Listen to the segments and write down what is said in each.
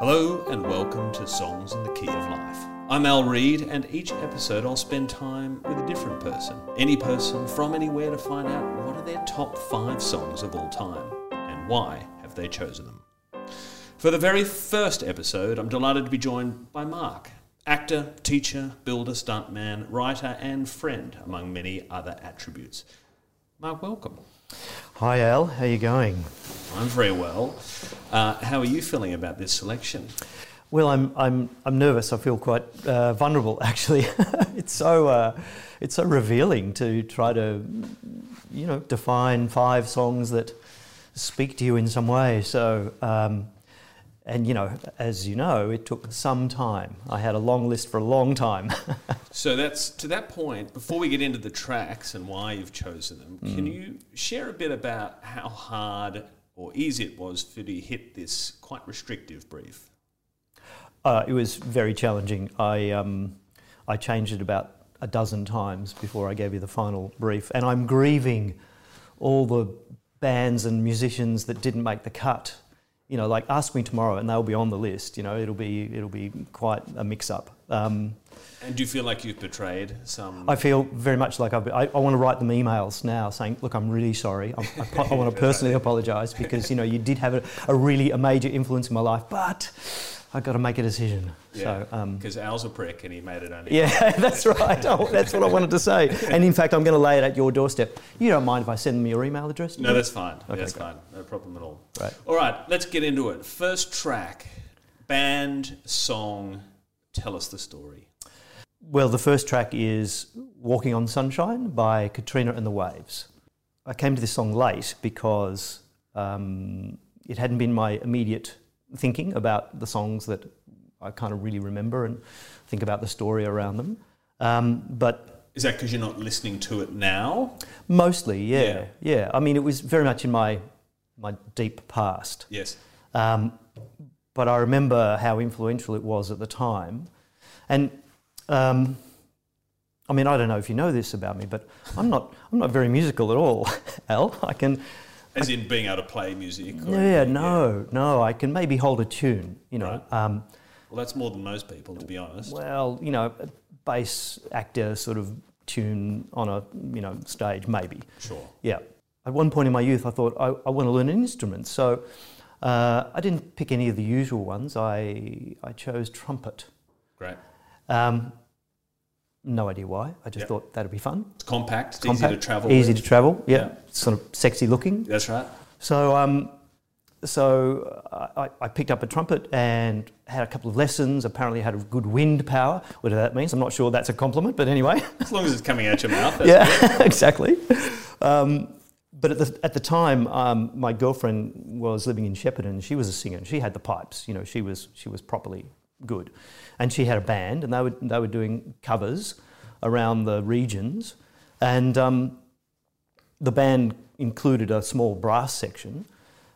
Hello and welcome to Songs in the Key of Life. I'm Al Reed, and each episode I'll spend time with a different person, any person from anywhere, to find out what are their top five songs of all time and why have they chosen them. For the very first episode, I'm delighted to be joined by Mark, actor, teacher, builder, stuntman, writer, and friend, among many other attributes. Mark, welcome. Hi Al, how are you going? I'm very well. Uh, how are you feeling about this selection? Well, I'm I'm I'm nervous. I feel quite uh, vulnerable actually. it's so uh, it's so revealing to try to you know define five songs that speak to you in some way. So. Um, and you know, as you know, it took some time. I had a long list for a long time. so that's to that point. Before we get into the tracks and why you've chosen them, mm. can you share a bit about how hard or easy it was for you to hit this quite restrictive brief? Uh, it was very challenging. I um, I changed it about a dozen times before I gave you the final brief, and I'm grieving all the bands and musicians that didn't make the cut you know, like ask me tomorrow and they'll be on the list. You know, it'll be it'll be quite a mix up. Um, and do you feel like you've betrayed some? I feel very much like I've, I, I want to write them emails now saying, look, I'm really sorry. I, I, I want to personally apologise because you know you did have a, a really a major influence in my life, but I've got to make a decision. Yeah, because um, Al's a prick and he made it only. Yeah, that's right. Oh, that's what I wanted to say. And in fact, I'm going to lay it at your doorstep. You don't mind if I send them your email address? No, that's fine. Okay, that's fine. No problem at all. Right. All right, let's get into it. First track, band, song, tell us the story. Well, the first track is Walking on Sunshine by Katrina and the Waves. I came to this song late because um, it hadn't been my immediate thinking about the songs that I kind of really remember and think about the story around them. Um, but is that because you're not listening to it now? Mostly, yeah, yeah, yeah. I mean, it was very much in my my deep past. Yes. Um, but I remember how influential it was at the time, and um, I mean, I don't know if you know this about me, but I'm not I'm not very musical at all. Al, I can as in being able to play music? yeah, no, yeah. no. I can maybe hold a tune, you know. Right. Um, well, that's more than most people, to be honest. Well, you know, a bass actor sort of tune on a, you know, stage, maybe. Sure. Yeah. At one point in my youth, I thought, I, I want to learn an instrument. So uh, I didn't pick any of the usual ones. I, I chose trumpet. Great. Um, no idea why. I just yep. thought that'd be fun. It's compact. It's compact, easy to travel. Easy with. to travel. Yeah. yeah. Sort of sexy looking. That's right. So, um, so I, I, picked up a trumpet and had a couple of lessons. Apparently, had a good wind power. Whatever that means, I'm not sure that's a compliment, but anyway. As long as it's coming out your mouth. yeah, exactly. Um, but at the, at the time, um, my girlfriend was living in Shepparton. She was a singer. She had the pipes. You know, she was she was properly good and she had a band, and they were they were doing covers around the regions, and um, the band included a small brass section,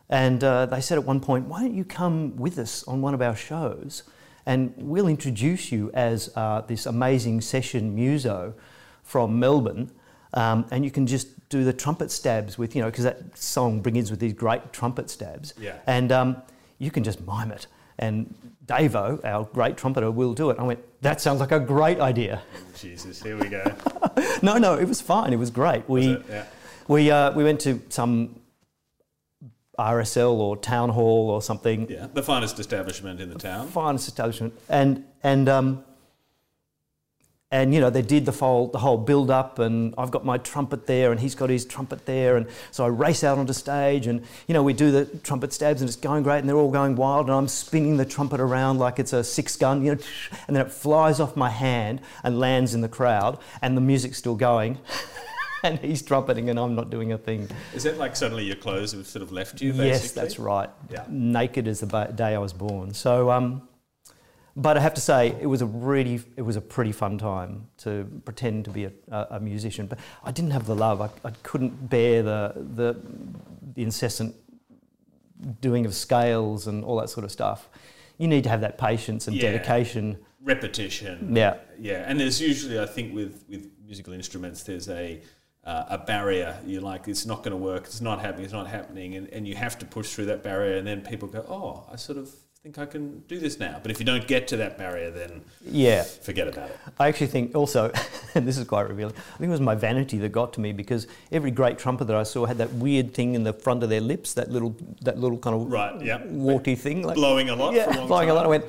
and uh, they said at one point, "Why don't you come with us on one of our shows, and we'll introduce you as uh, this amazing session muso from Melbourne." Um, and you can just do the trumpet stabs with, you know, because that song begins with these great trumpet stabs. Yeah. And um, you can just mime it. And Davo, our great trumpeter, will do it. I went, that sounds like a great idea. Jesus, here we go. no, no, it was fine. It was great. We, was yeah. we, uh, we went to some RSL or town hall or something. Yeah, the finest establishment in the town. Finest establishment. And, and um, and you know they did the whole the whole build up and I've got my trumpet there and he's got his trumpet there and so I race out onto stage and you know we do the trumpet stabs and it's going great and they're all going wild and I'm spinning the trumpet around like it's a six gun you know and then it flies off my hand and lands in the crowd and the music's still going and he's trumpeting and I'm not doing a thing. Is that like suddenly your clothes have sort of left you? Basically? Yes, that's right. Yeah. Naked as the day I was born. So um, but I have to say, it was a really, it was a pretty fun time to pretend to be a, a musician. But I didn't have the love. I, I couldn't bear the, the, the incessant doing of scales and all that sort of stuff. You need to have that patience and yeah. dedication. Repetition. Yeah. Yeah. And there's usually, I think, with, with musical instruments, there's a, uh, a barrier. You're like, it's not going to work. It's not happening. It's not happening. And, and you have to push through that barrier. And then people go, oh, I sort of think I can do this now. But if you don't get to that barrier, then Yeah. forget about it. I actually think also, and this is quite revealing, I think it was my vanity that got to me because every great trumpet that I saw had that weird thing in the front of their lips, that little, that little kind of Right, yeah. warty thing. Like, Blowing a lot for a yeah, blowing a lot. I went,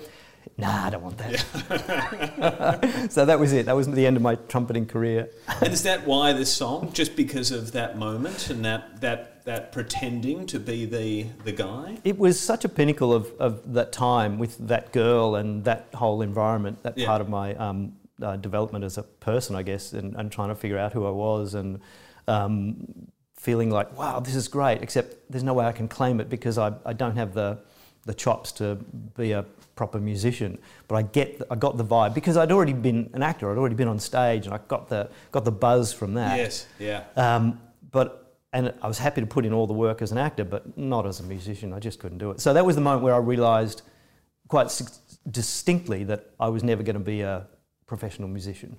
nah, I don't want that. so that was it. That was the end of my trumpeting career. And is that why this song? Just because of that moment and that that that pretending to be the the guy? It was such a pinnacle of, of that time with that girl and that whole environment, that Yeah. part of my um, uh, development as a person, I guess, and, and trying to figure out who I was and um, feeling like, wow, this is great, except there's no way I can claim it because I, I don't have the, the chops to be a proper musician. But I, get I got the vibe because I'd already been an actor, I'd already been on stage, and I got the, got the buzz from that. Yes, yeah. Um, but and I was happy to put in all the work as an actor, but not as a musician. I just couldn't do it. So that was the moment where I realised quite distinctly that I was never going to be a professional musician.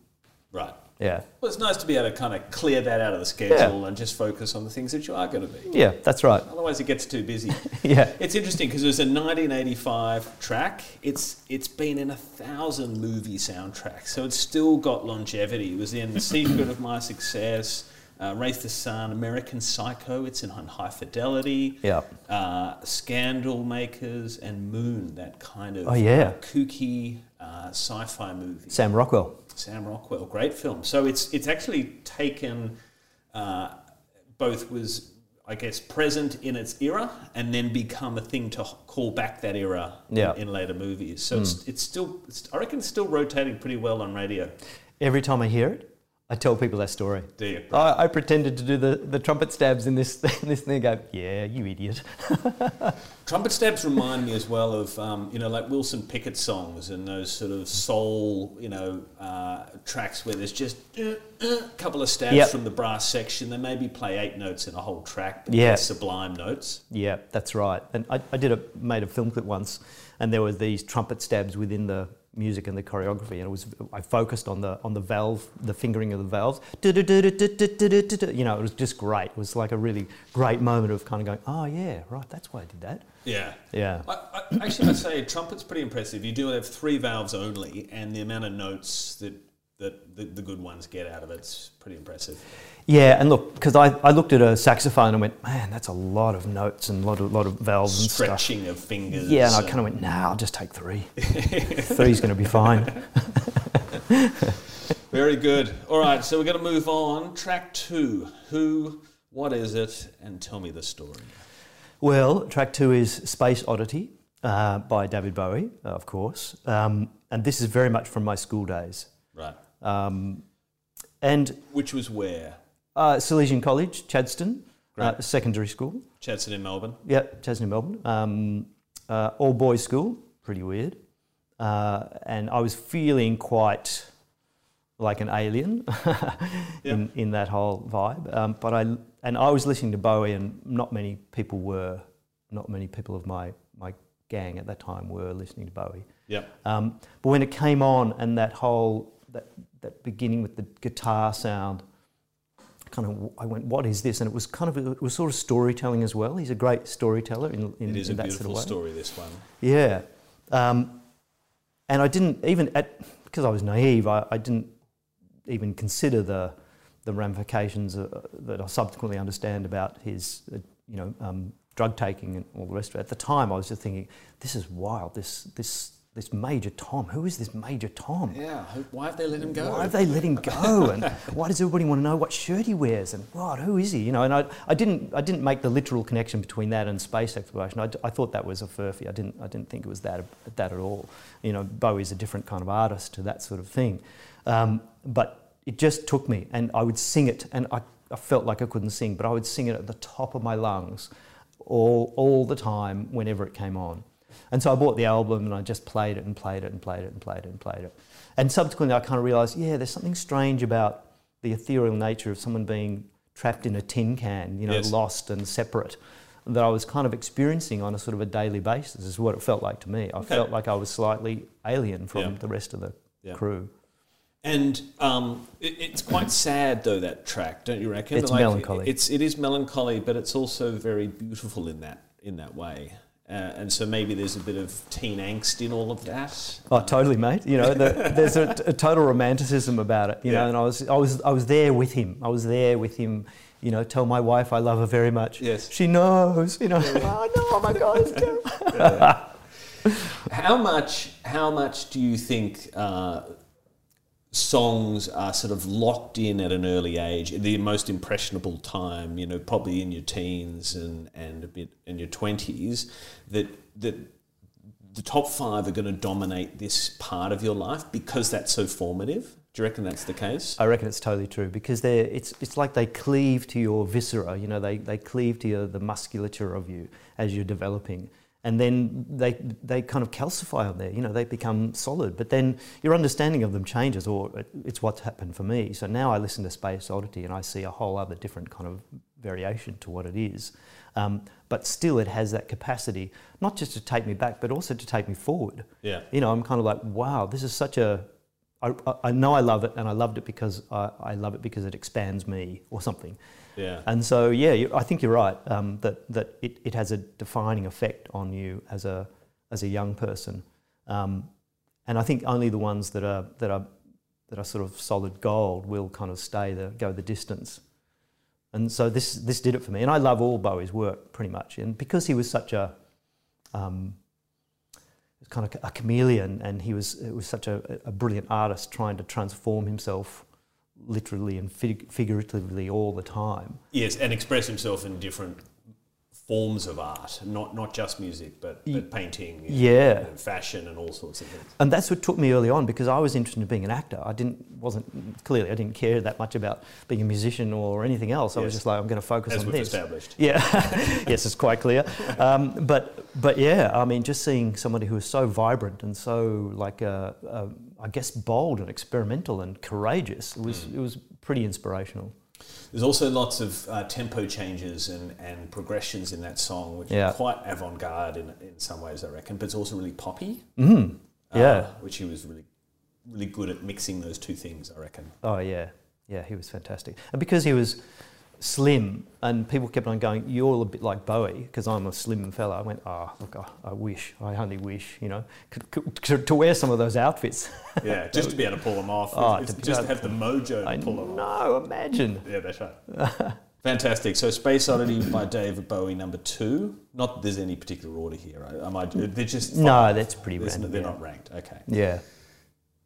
Right. Yeah, Well, it's nice to be able to kind of clear that out of the schedule and just focus on the things that you are going to be. yeah, that's right. Otherwise, it gets too busy. Yeah, It's interesting because it was a 1985 track. It's it's been in a thousand movie soundtracks, so it's still got longevity. It was in The Secret of My Success, uh, the Sun, American Psycho. It's in High Fidelity. yeah, uh, Scandal Makers and Moon, that kind of Oh, yeah. uh, kooky uh, sci-fi movie. Sam Rockwell. Sam Rockwell, great film. So it's it's actually taken uh, both was I guess present in its era and then become a thing to call back that era in- Yeah. in, later movies. So it's, it's still it's, I reckon it's still rotating pretty well on radio. Every time I hear it, I tell people that story. Do you? I, I pretended to do the, the trumpet stabs in this in this thing. Go, yeah, you idiot. Trumpet stabs remind me as well of um, you know like Wilson Pickett songs and those sort of soul you know uh, tracks where there's just a couple of stabs Yep. from the brass section. They maybe play eight notes in a whole track, but Yeah. they're sublime notes. Yeah, that's right. And I, I did a made a film clip once, and there was these trumpet stabs within the music and the choreography, and it was I focused on the on the valve, the fingering of the valves. You know, it was just great. It was like a really great moment of kind of going, oh yeah, right, that's why I did that. Yeah, yeah. I, I, actually, I'd say trumpet's pretty impressive. You do have three valves only, and the amount of notes that that the, the good ones get out of it's pretty impressive. yeah. And look, because I, I looked at a saxophone and went, man, that's a lot of notes and a lot of lot of valves and stuff. Stretching of fingers. Yeah, and I kind of went, nah, I'll just take three. Three's going to be fine. Very good. All right, so we're going to move on. Track two. Who, what is it, and tell me the story. Well, track two is Space Oddity uh, by David Bowie, of course. Um, and this is very much from my school days. Right. Um, and Which was where? uh, Salesian College, Chadstone, uh, secondary school. Chadstone in Melbourne. Yeah, Chadstone, in Melbourne. Um, uh, all boys school, pretty weird. Uh, and I was feeling quite like an alien in, in that whole vibe. Um, but I and I was listening to Bowie, and not many people were, not many people of my my gang at that time were listening to Bowie. Yep. Um, but when it came on, and that whole that that beginning with the guitar sound, kind of I went, "What is this?" And it was kind of it was sort of storytelling as well. He's a great storyteller in, in, It is in a that beautiful sort of way. story, this one. Yeah. Um, and I didn't even, at, because I was naive, I, I didn't even consider the, the ramifications uh, that I subsequently understand about his, uh, you know, um, drug taking and all the rest of it. At the time, I was just thinking, this is wild. This, this, this Major Tom. Who is this Major Tom? Yeah. Why have they let him go? Why have they let him go? And why does everybody want to know what shirt he wears? And what? Who is he? You know, and I, I didn't, I didn't make the literal connection between that and space exploration. I, I thought that was a furphy. I didn't, I didn't think it was that, that at all. You know, Bowie's a different kind of artist to that sort of thing. Um, but it just took me, and I would sing it, and I, I felt like I couldn't sing, but I would sing it at the top of my lungs, all, all the time, whenever it came on. And so I bought the album and I just played it and played it and played it and played it and played it. And subsequently, I kind of realised, yeah, there's something strange about the ethereal nature of someone being trapped in a tin can, you know, Yes. lost and separate, that I was kind of experiencing on a sort of a daily basis, is what it felt like to me. I Okay. felt like I was slightly alien from Yeah. the rest of the Yeah. crew. And um, it, it's quite sad, though that track, don't you reckon? It's melancholy. It's it is melancholy, but it's also very beautiful in that in that way. Uh, and so maybe there's a bit of teen angst in all of that. Oh, totally, mate. You know, the, there's a, a, total romanticism about it. You yeah. know, and I was, I was, I was there with him. I was there with him. You know, tell my wife I love her very much. Yes, she knows. You know, oh no, oh my God, it's terrible. how much? How much do you think? Uh, songs are sort of locked in at an early age, the most impressionable time, you know, probably in your teens and, and a bit in your 20s, that, that the top five are going to dominate this part of your life because that's so formative? Do you reckon that's the case? I reckon it's totally true because they're, it's, it's like they cleave to your viscera, you know, they, they cleave to your, the musculature of you as you're developing and then they they kind of calcify on there. You know, they become solid. But then your understanding of them changes, or it's what's happened for me. So now I listen to Space Oddity and I see a whole other different kind of variation to what it is. Um, but still, it has that capacity not just to take me back, but also to take me forward. Yeah. You know, I'm kind of like, wow, this is such a I, I know I love it, and I loved it because I, I love it because it expands me or something. Yeah. And so, yeah, I think you're right um, that that it, it has a defining effect on you as a as a young person, um, and I think only the ones that are that are that are sort of solid gold will kind of stay the go the distance. And so this this did it for me, and I love all Bowie's work pretty much, and because he was such a um, kind of a chameleon, and he was it was such a, a brilliant artist trying to transform himself literally and fig- figuratively all the time. Yes, and express himself in different forms of art, not not just music, but, but painting, yeah, and fashion, and all sorts of things. And that's what took me early on because I was interested in being an actor. I didn't wasn't clearly I didn't care that much about being a musician or anything else. I yes. was just like I'm going to focus As on we've this. Established. Yeah, yes, it's quite clear. Um, but but yeah, I mean, just seeing somebody who is so vibrant and so like uh, uh, I guess bold and experimental and courageous, it was mm. it was pretty inspirational. There's also lots of uh, tempo changes and, and progressions in that song, which yeah. are quite avant garde in, in some ways, I reckon, but it's also really poppy. Mm. Yeah. Uh, which he was really, really good at mixing those two things, I reckon. Oh, yeah. Yeah, he was fantastic. And because he was slim, and people kept on going, "You're a bit like Bowie," because I'm a slim fella. I went, "Ah, oh, look, I, I, wish, I only wish, you know, could, could, to, wear some of those outfits." Yeah, just to be able to pull them off. Oh, to, just to have the mojo to I pull them off. No, imagine. Yeah, that's right. Fantastic. So, Space Oddity by David Bowie, number two. Not that there's any particular order here. Am I? They're just no. That's pretty random. They're yeah. not ranked. Okay. Yeah.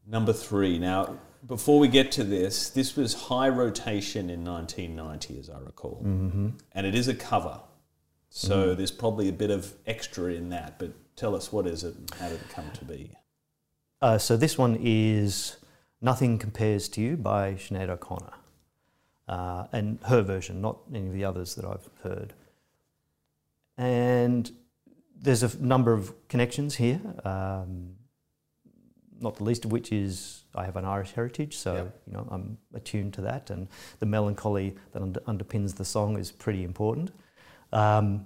Number three. Now, before we get to this, this was high rotation in 1990, as I recall, mm-hmm. and it is a cover. So mm. there's probably a bit of extra in that. But tell us, what is it? And how did it come to be? Uh, so this one is "Nothing Compares to You" by Sinead O'Connor, uh, and her version, not any of the others that I've heard. And there's a number of connections here. Um, not the least of which is I have an Irish heritage, so yep. you know I'm attuned to that, and the melancholy that under, underpins the song is pretty important. Um,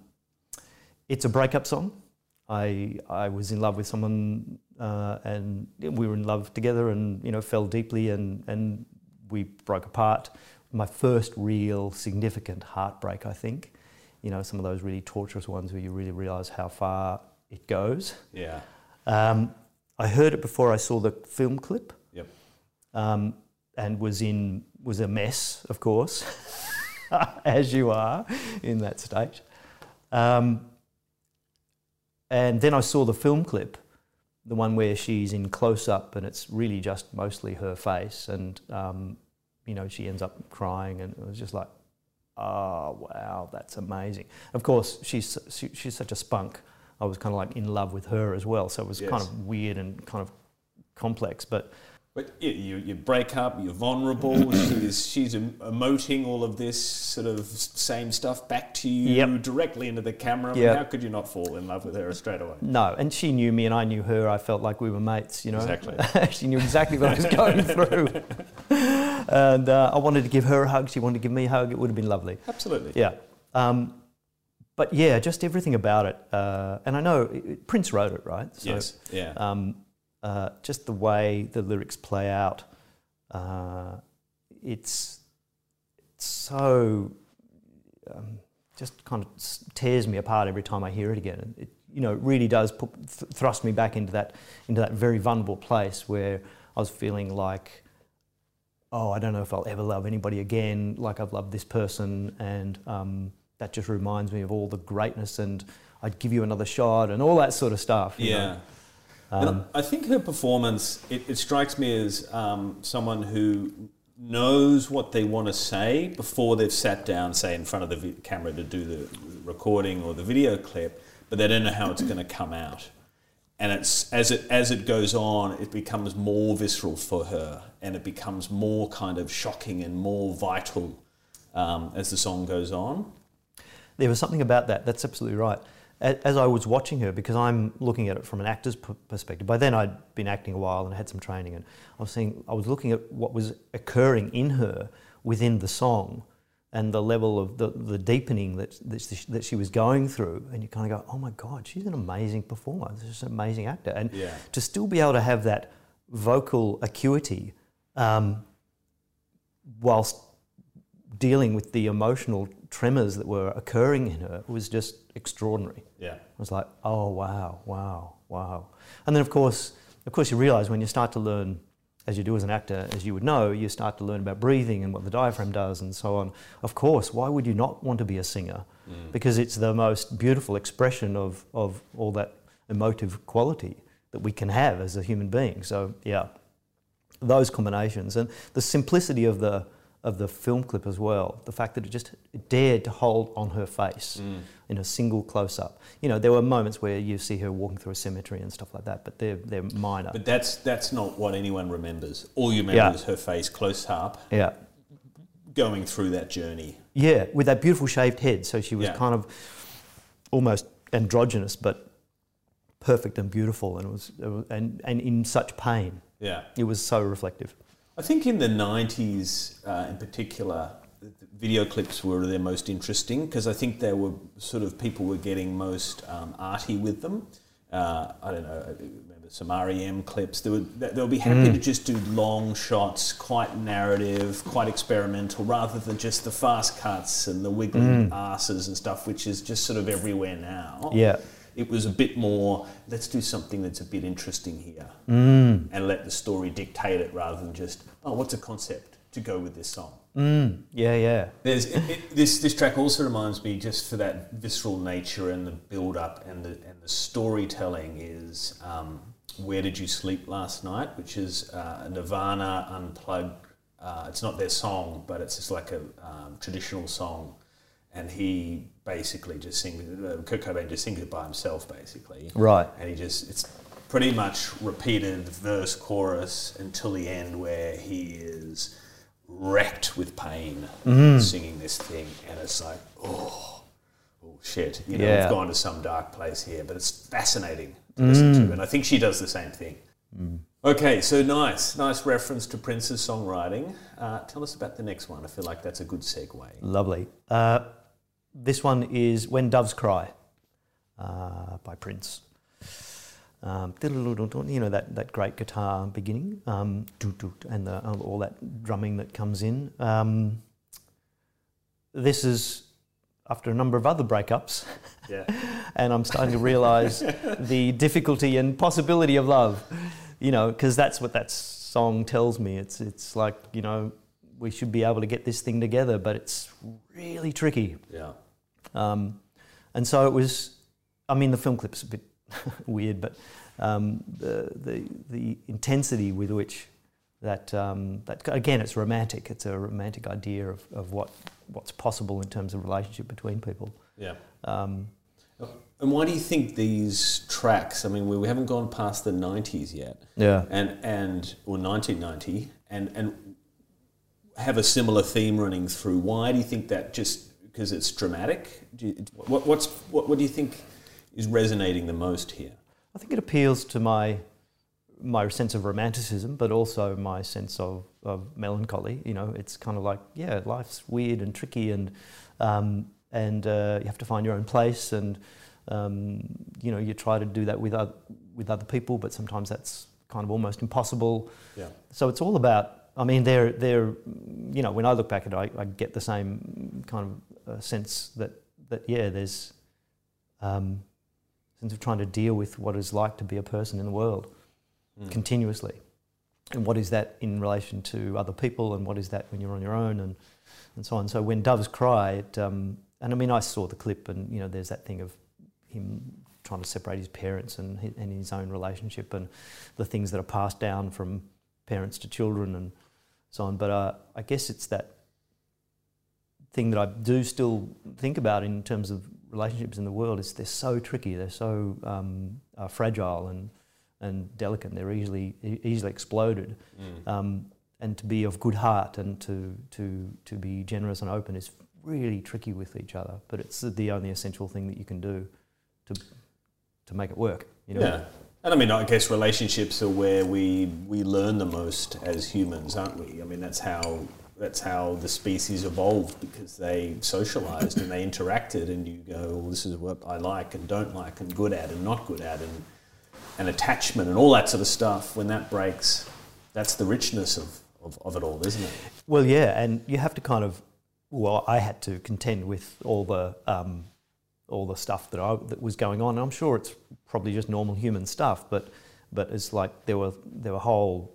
it's a breakup song. I I was in love with someone, uh, and we were in love together, and you know fell deeply, and and we broke apart. My first real significant heartbreak, I think. You know, some of those really torturous ones where you really realise how far it goes. Yeah. Um, I heard it before I saw the film clip. Yep. Um, and was in was a mess, of course, as you are in that state. Um, and then I saw the film clip, the one where she's in close up, and it's really just mostly her face, and um, you know she ends up crying, and it was just like, oh wow, that's amazing. Of course, she's she, she's such a spunk. I was kind of like in love with her as well. So it was yes. kind of weird and kind of complex, but. But you, you break up, you're vulnerable. she's, she's emoting all of this sort of same stuff back to you yep. directly into the camera. Yep. how could you not fall in love with her straight away? No, and she knew me and I knew her. I felt like we were mates, you know. Exactly. she knew exactly what I was going through. and uh, I wanted to give her a hug. She wanted to give me a hug. It would have been lovely. Absolutely. Yeah. Um, but yeah, just everything about it. Uh, and I know Prince wrote it, right? So, yes. Yeah. Um, uh, just the way the lyrics play out, uh, it's, it's so um, just kind of tears me apart every time I hear it again. It, you know, really does put, th- thrust me back into that into that very vulnerable place where I was feeling like, oh, I don't know if I'll ever love anybody again like I've loved this person, and um, that just reminds me of all the greatness, and I'd give you another shot, and all that sort of stuff. you know. Yeah. And I think her performance, it, it strikes me as um, someone who knows what they want to say before they've sat down, say, in front of the vi- camera to do the recording or the video clip, but they don't know how it's going to come out. And it's as it as it goes on, it becomes more visceral for her, and it becomes more kind of shocking and more vital um, as the song goes on. There was something about that. That's absolutely right. As I was watching her, because I'm looking at it from an actor's perspective. By then, I'd been acting a while and had some training, and I was seeing, I was looking at what was occurring in her within the song, and the level of the, the deepening that, that she- that she was going through, and you kind of go, "Oh my God, she's an amazing performer. She's an amazing actor." And Yeah. to still be able to have that vocal acuity, um, whilst dealing with the emotional tremors that were occurring in her was just extraordinary. Yeah. I was like, oh wow, wow, wow. And then of course, of course, you realise when you start to learn, as you do as an actor, as you would know, you start to learn about breathing and what the diaphragm does and so on. Of course, why would you not want to be a singer? Mm. Because it's the most beautiful expression of, of all that emotive quality that we can have as a human being. So yeah, those combinations and the simplicity of the of the film clip as well. The fact that it just dared to hold on her face mm. in a single close up. You know, there were moments where you see her walking through a cemetery and stuff like that, but they're they're minor. But that's that's not what anyone remembers. All you remember Yeah. is her face close up, yeah. going through that journey. Yeah, with that beautiful shaved head. So she was Yeah. kind of almost androgynous, but perfect and beautiful, and it was, it was and and in such pain. Yeah. It was so reflective. I think in the 90s uh, in particular, video clips were their most interesting because I think they were sort of people were getting most um, arty with them. Uh, I don't know, I remember some REM clips. They would, they'll be happy to just do long shots, quite narrative, quite experimental, rather than just the fast cuts and the wiggling asses and stuff, which is just sort of everywhere now. Yeah. It was a bit more, let's do something that's a bit interesting here and let the story dictate it rather than just, oh, what's a concept to go with this song? Mm, yeah, yeah. There's, it, it, this, this track also reminds me, just for that visceral nature and the build up and the, and the storytelling, is um, Where Did You Sleep Last Night, which is uh, a Nirvana unplugged. Uh, it's not their song, but it's just like a um, traditional song. And he basically just sings, uh, Kurt Cobain just sings it by himself, basically. Right. and he just it's pretty much repeated verse chorus until the end where he is wrecked with pain singing this thing. And it's like oh oh shit. You know Yeah. we've gone to some dark place here but it's fascinating to listen to. And I think she does the same thing. Okay so nice nice reference to Prince's songwriting. Uh, tell us about the next one. I feel like that's a good segue. Lovely. Uh, this one is When Doves Cry uh, by Prince. Um, you know, that, that great guitar beginning, um, and the, all that drumming that comes in. Um, this is after a number of other breakups, yeah and I'm starting to realise the difficulty and possibility of love. You know, because that's what that song tells me. It's it's like you know we should be able to get this thing together, but it's really tricky. yeah Um, and so it was. I mean, the film clip's a bit weird, but um, the, the the intensity with which that um, that again, it's romantic. It's a romantic idea of, of what what's possible in terms of relationship between people. yeah Um, And why do you think these tracks? I mean, we, we haven't gone past the '90s yet, yeah. and and or 1990, and and have a similar theme running through. Why do you think that? Just because it's dramatic? You, what, what's what, what do you think is resonating the most here? I think it appeals to my my sense of romanticism, but also my sense of, of melancholy. You know, it's kind of like yeah, life's weird and tricky, and um, and uh, you have to find your own place, and um, you know, you try to do that with other, with other people, but sometimes that's kind of almost impossible. Yeah, So it's all about. I mean, they're they're you know, when I look back at it, I, I get the same kind uh, sense that that yeah, there's um, sense of trying to deal with what it's like to be a person in the world Mm. continuously. And what is that in relation to other people, and what is that when you're on your own, and, and so on. So when doves cry, it, um, and I mean, I saw the clip, and you know, there's that thing of him trying to separate his parents and, hi- and his own relationship, and the things that are passed down from parents to children, and so on. But uh, I guess it's that thing that I do still think about in terms of relationships in the world is they're so tricky, they're so um, uh, fragile and and delicate. and They're easily easily exploded. Mm. Um, and to be of good heart and to to to be generous and open is really tricky with each other. But it's the only essential thing that you can do to to make it work. You know. Yeah. And I mean, I guess relationships are where we we learn the most as humans, aren't we? I mean, that's how that's how the species evolved because they socialized and they interacted, and you go, well, this is what I like and don't like, and good at and not good at, and and attachment and all that sort of stuff. When that breaks, that's the richness of, of, of it all, isn't it? Well, yeah, and you have to kind of. Well, I had to contend with all the um, all the stuff that I, that was going on. And I'm sure it's probably just normal human stuff, but but it's like there were there were whole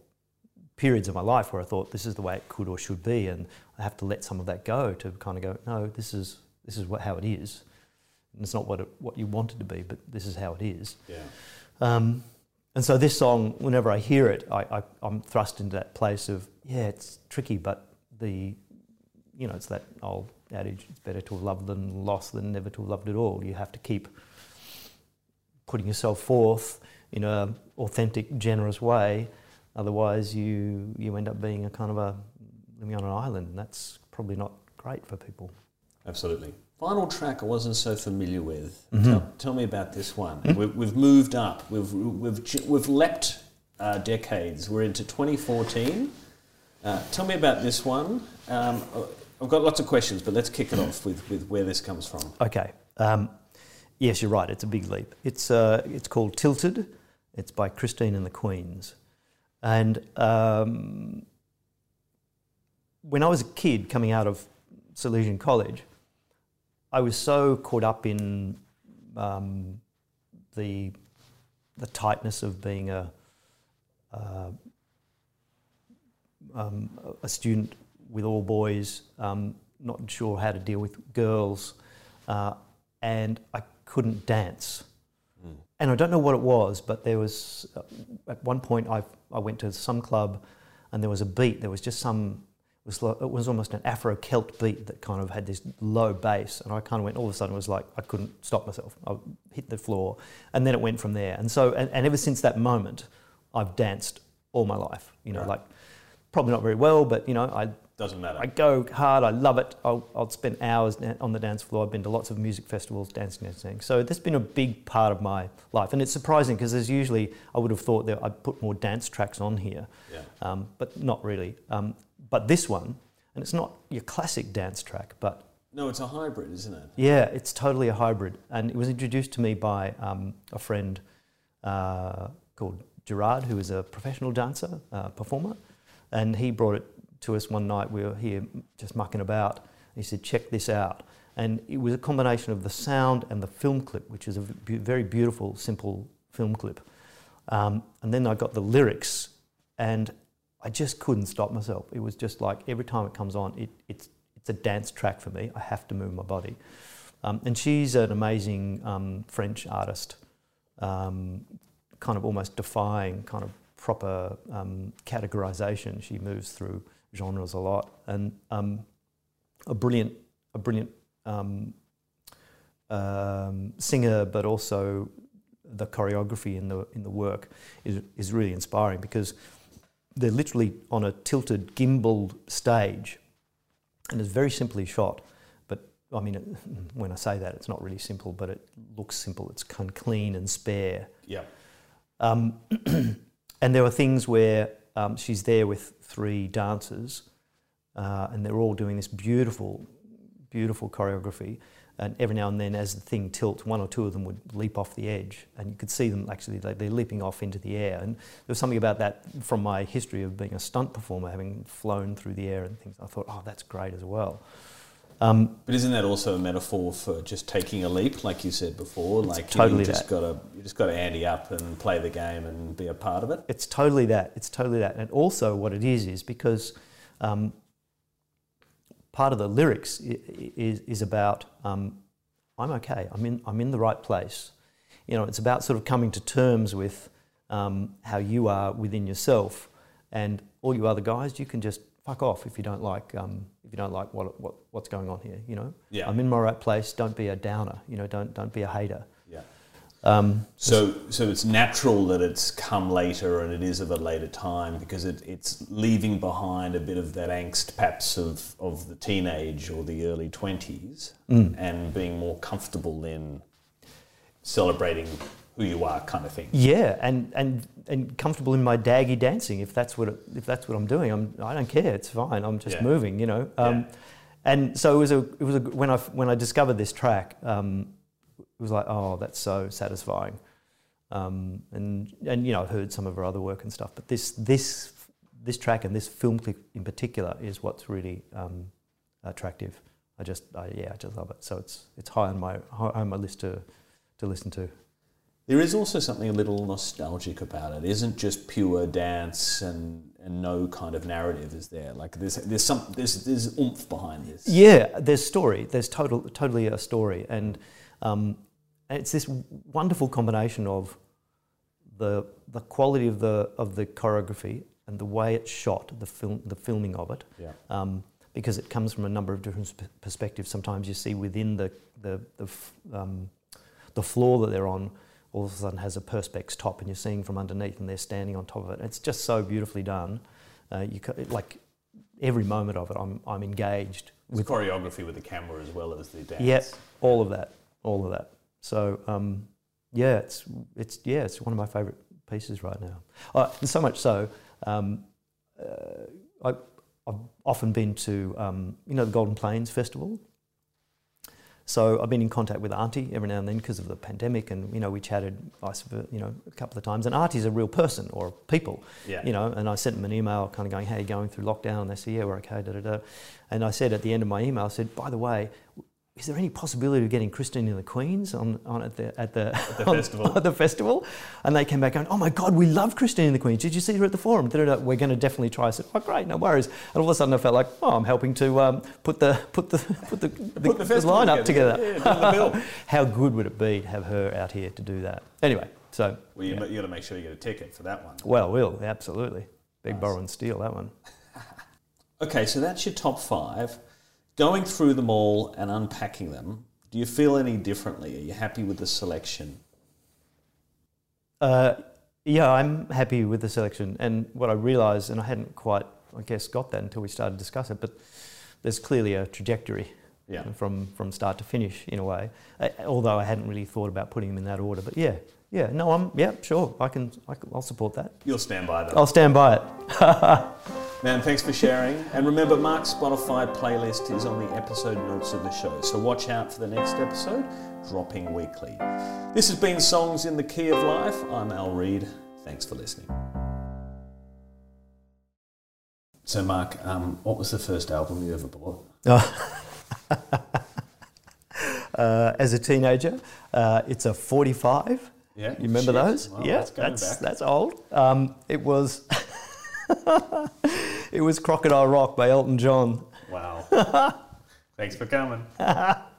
periods of my life where I thought this is the way it could or should be, and I have to let some of that go to kind of go, no, this is this is what, how it is. And it's not what it, what you want it to be, but this is how it is. Yeah. Um, and so this song, whenever I hear it, I, I, I'm thrust into that place of, yeah, it's tricky, but the, you know, it's that old adage, it's better to have loved than lost than never to have loved at all. You have to keep putting yourself forth in an authentic, generous way. Otherwise, you, you end up being a kind of a, living on an island, and that's probably not great for people. Absolutely. Final track I wasn't so familiar with. Mhm. Tell, tell me about this one. We've, we've moved up. We've we've we've leapt uh, decades. We're into 2014. Uh, tell me about this one. Um, I've got lots of questions, but let's kick it off with, with where this comes from. Okay. Um, yes, you're right. It's a big leap. It's uh, it's called Tilted. It's by Christine and the Queens, and um, when I was a kid coming out of Salesian College, I was so caught up in um, the the tightness of being a uh, um, a student with all boys, um, not sure how to deal with girls, uh, and I couldn't dance. Mm. And I don't know what it was, but there was uh, at one point I I went to some club, and there was a beat. There was just some. It was like, it was almost an Afro Celt beat that kind of had this low bass, and I kind of went. All of a sudden, it was like I couldn't stop myself. I hit the floor, and then it went from there. And so, and, and ever since that moment, I've danced all my life. You know, Right. like probably not very well, but you know, I Doesn't matter. I go hard. I love it. I'll, I'll spend hours on the dance floor. I've been to lots of music festivals, dancing, and dancing. So that's been a big part of my life, and it's surprising because there's usually I would have thought that I'd put more dance tracks on here, yeah. um, but not really. Um, but this one, and it's not your classic dance track, but No, it's a hybrid, isn't it? yeah, it's totally a hybrid, and it was introduced to me by um, a friend uh, called Gerard, who is a professional dancer, uh, performer, and he brought it to us one night. We were here just mucking about. He said, "Check this out," and it was a combination of the sound and the film clip, which is a very beautiful, simple film clip. Um, and then I got the lyrics, and I just couldn't stop myself. It was just like every time it comes on, it, it's it's a dance track for me. I have to move my body. Um, and she's an amazing um, French artist, um, kind of almost defying kind of proper um, categorization. She moves through genres a lot, and um, a brilliant, a brilliant um, um, singer, but also the choreography in the in the work is is really inspiring because they're literally on a tilted gimbaled stage, and it's very simply shot. But I mean, it, when I say that, it's not really simple, but it looks simple. It's kind clean and spare. Yeah. Um, and there were things where um, she's there with three dancers, uh, and they're all doing this beautiful, beautiful choreography. And every now and then, as the thing tilts, one or two of them would leap off the edge, and you could see them actually like they're leaping off into the air. And there was something about that from my history of being a stunt performer, having flown through the air and things. I thought, oh, that's great as well. Um, But isn't that also a metaphor for just taking a leap, like you said before? like totally you just that. gotta you just gotta ante up and play the game and be a part of it. It's totally that. It's totally that. And also, what it is is because um, part of the lyrics is, is about um, I'm okay. I'm in. I'm in the right place. You know, it's about sort of coming to terms with um, how you are within yourself, and all you other guys, you can just fuck off if you don't like um, if you don't like what, what what's going on here. You know, Yeah. I'm in my right place. Don't be a downer. You know, don't don't be a hater. Yeah. Um, So so it's natural that it's come later and it is of a later time because it, it's leaving behind a bit of that angst perhaps of, of the teenage or the early twenties Mm. and being more comfortable in celebrating who you are kind of thing. Yeah, and, and, and comfortable in my daggy dancing if that's what it, if that's what I'm doing. I'm I don't care. It's fine. I'm just Yeah. moving. You know. Um, Yeah. And so it was a it was a, when I when I discovered this track, um, it was like oh that's so satisfying. Um, and and you know I've heard some of her other work and stuff, but this this this track and this film clip in particular is what's really um, attractive. I just I, yeah I just love it. So it's it's high on my high on my list to to listen to. There is also something a little nostalgic about it. It isn't just pure dance and, and no kind of narrative is there. Like there's there's some there's there's oomph behind this. Yeah, there's story. There's total, totally a story, and um, it's this wonderful combination of the the quality of the of the choreography and the way it's shot, the film, the filming of it, Yeah. um, because it comes from a number of different perspectives. Sometimes you see within the the the, f- um, the floor that they're on, all of a sudden has a perspex top, and you're seeing from underneath, and they're standing on top of it. It's just so beautifully done. Uh, you like every moment of it, I'm I'm engaged With choreography with the camera as well as the dance. Yep, all of that, all of that. So um, yeah, it's it's yeah, it's one of my favourite pieces right now. Uh, so much so, um, uh, I, I've often been to um, you know the Golden Plains Festival. So I've been in contact with Aunty every now and then because of the pandemic, and you know we chatted, you know, a couple of times. And Aunty's a real person or people, Yeah. you know. And I sent them an email, kind of going, "Hey, going through lockdown?" And they said, "Yeah, we're okay." Da da da. And I said at the end of my email, I said, "By the way, is there any possibility of getting Christine and the Queens on, on at the at the, the on- festival. at the festival?" And they came back going, "Oh my God, we love Christine and the Queens. Did you see her at the forum? We're going to definitely try." I said, "Oh great, no worries." And all of a sudden, I felt like, "Oh, I'm helping to um, put the put the put the, the, Put the lineup together." Yeah, bring the. How good would it be to have her out here to do that? Anyway, so Well, you, yeah. you got to make sure you get a ticket for that one. well, will absolutely big Nice. borrow and steal that one. Okay, so that's your top five. Going through them all and unpacking them, do you feel any differently? Are you happy with the selection? Uh, yeah, I'm happy with the selection. And what I realised, and I hadn't quite, I guess, got that until we started to discuss it, but there's clearly a trajectory Yeah. from, from start to finish in a way. Although I hadn't really thought about putting them in that order. But yeah, yeah, no, I'm, yeah, sure, I can, I can I'll support that. You'll stand by them. I'll stand by it. Man, thanks for sharing. And remember, Mark's Spotify playlist is on the episode notes of the show, so watch out for the next episode, dropping weekly. This has been Songs in the Key of Life. I'm Al Reed. Thanks for listening. So, Mark, um, what was the first album you ever bought? uh, as a teenager, uh, it's a 45. Yeah, You remember shit. those? Well, yeah, that's that's that's old. Um, it was it was Crocodile Rock by Elton John. Wow. Thanks for coming.